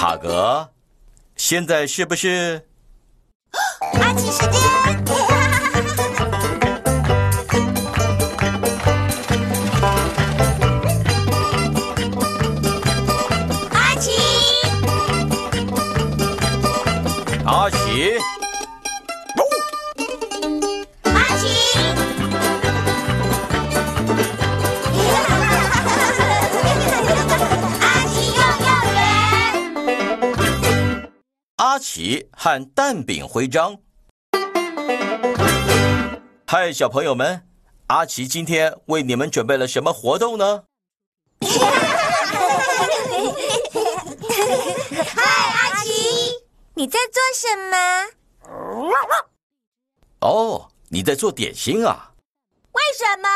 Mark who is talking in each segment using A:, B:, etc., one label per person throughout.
A: 塔格，现在是不是？
B: 阿奇时间。阿奇，
A: 阿奇，
B: 阿奇
A: 和蛋饼徽章。嗨，小朋友们，阿奇今天为你们准备了什么活动呢？
B: 嗨，阿奇，你在做什么？
A: 哦，你在做点心啊？
B: 为什么？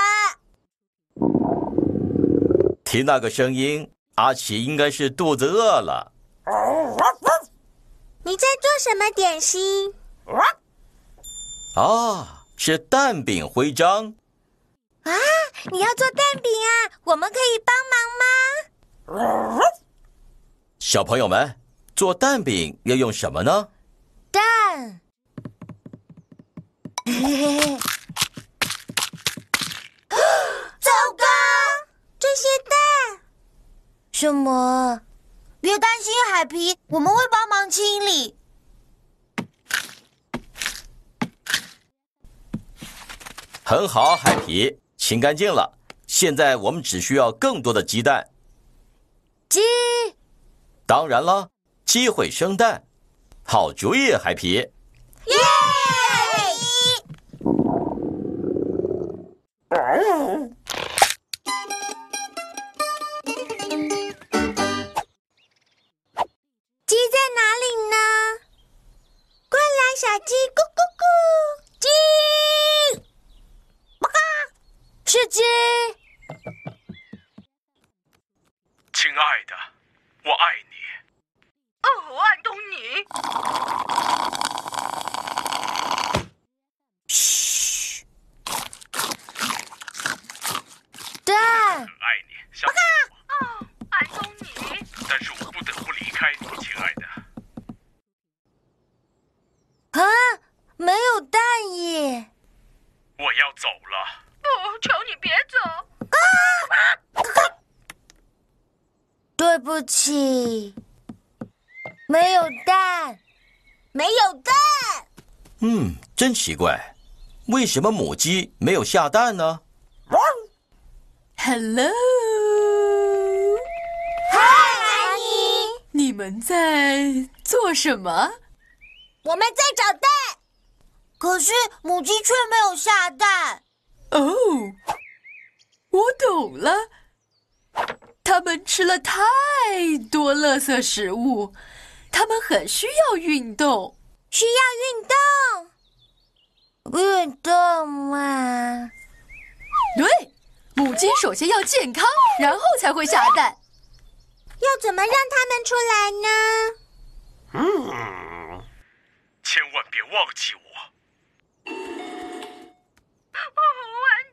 A: 听那个声音，阿奇应该是肚子饿了。
B: 你在做什么点心？
A: 啊，是蛋饼徽章。
B: 啊，你要做蛋饼啊？我们可以帮忙吗？
A: 小朋友们，做蛋饼要用什么呢？
B: 蛋。糟糕，这些蛋。什么？别担心，海皮，我们会帮忙清理。
A: 很好，海皮，清干净了。现在我们只需要更多的鸡蛋。
B: 鸡。
A: 当然了，鸡会生蛋。好主意，海皮。
B: 耶！鸡
C: 亲爱的，我爱你。
D: 哦，安东尼，
A: 嘘，
B: 蛋
C: 很，爱你，相信我。
D: 哦，安东尼，
C: 但是我不得不离开你，亲爱的。
B: 啊，没有蛋耶！
C: 我要走了。
D: 哦，求你别走。
B: 对不起，没有蛋，没有蛋。
A: 嗯，真奇怪，为什么母鸡没有下蛋呢
E: ？Hello，
B: 嗨，阿姨，
E: 你们在做什么？
B: 我们在找蛋，可是母鸡却没有下蛋。
E: 哦，我懂了，它们吃了太多垃圾食物，它们很需要运动。
B: 需要运动，运动嘛。
E: 对，母鸡首先要健康，然后才会下蛋。
B: 要怎么让它们出来呢？
C: 嗯，千万别忘记我。
D: 哦，安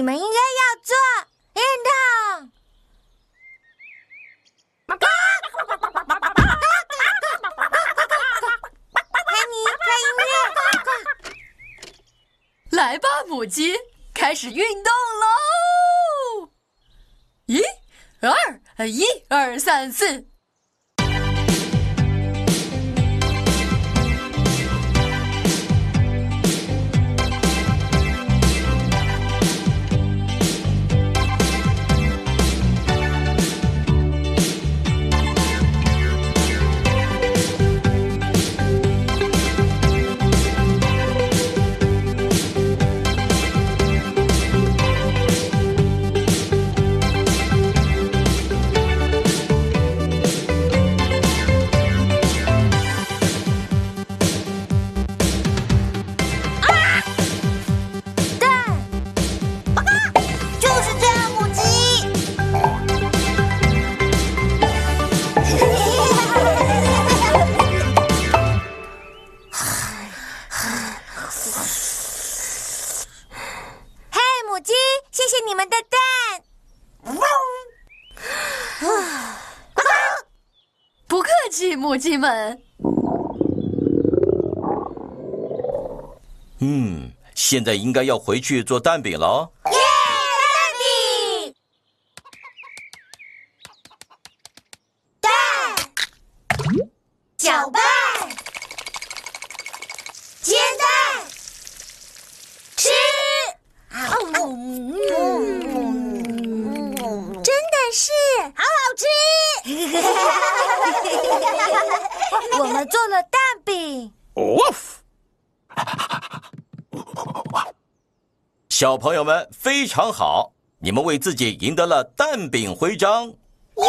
B: 你们应该要做运动。看你看音乐，
E: 来吧，母鸡，开始运动。喽！一、二、一、二、三、四。母鸡们。
A: 嗯，现在应该要回去做蛋饼了。
B: 耶，蛋饼，蛋，搅拌，煎蛋，吃。真的是好好吃！我们做了蛋饼。
A: 小朋友们非常好，你们为自己赢得了蛋饼徽章。
B: 耶！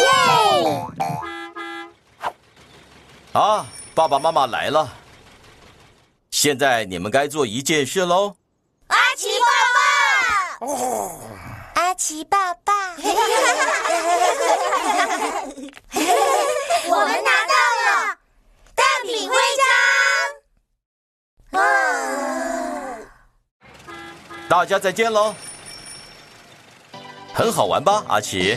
A: 啊，爸爸妈妈来了，现在你们该做一件事喽。
B: 阿奇爸爸，阿奇爸爸，我们拿到了蛋饼徽章。啊！
A: 大家再见喽，很好玩吧，阿奇？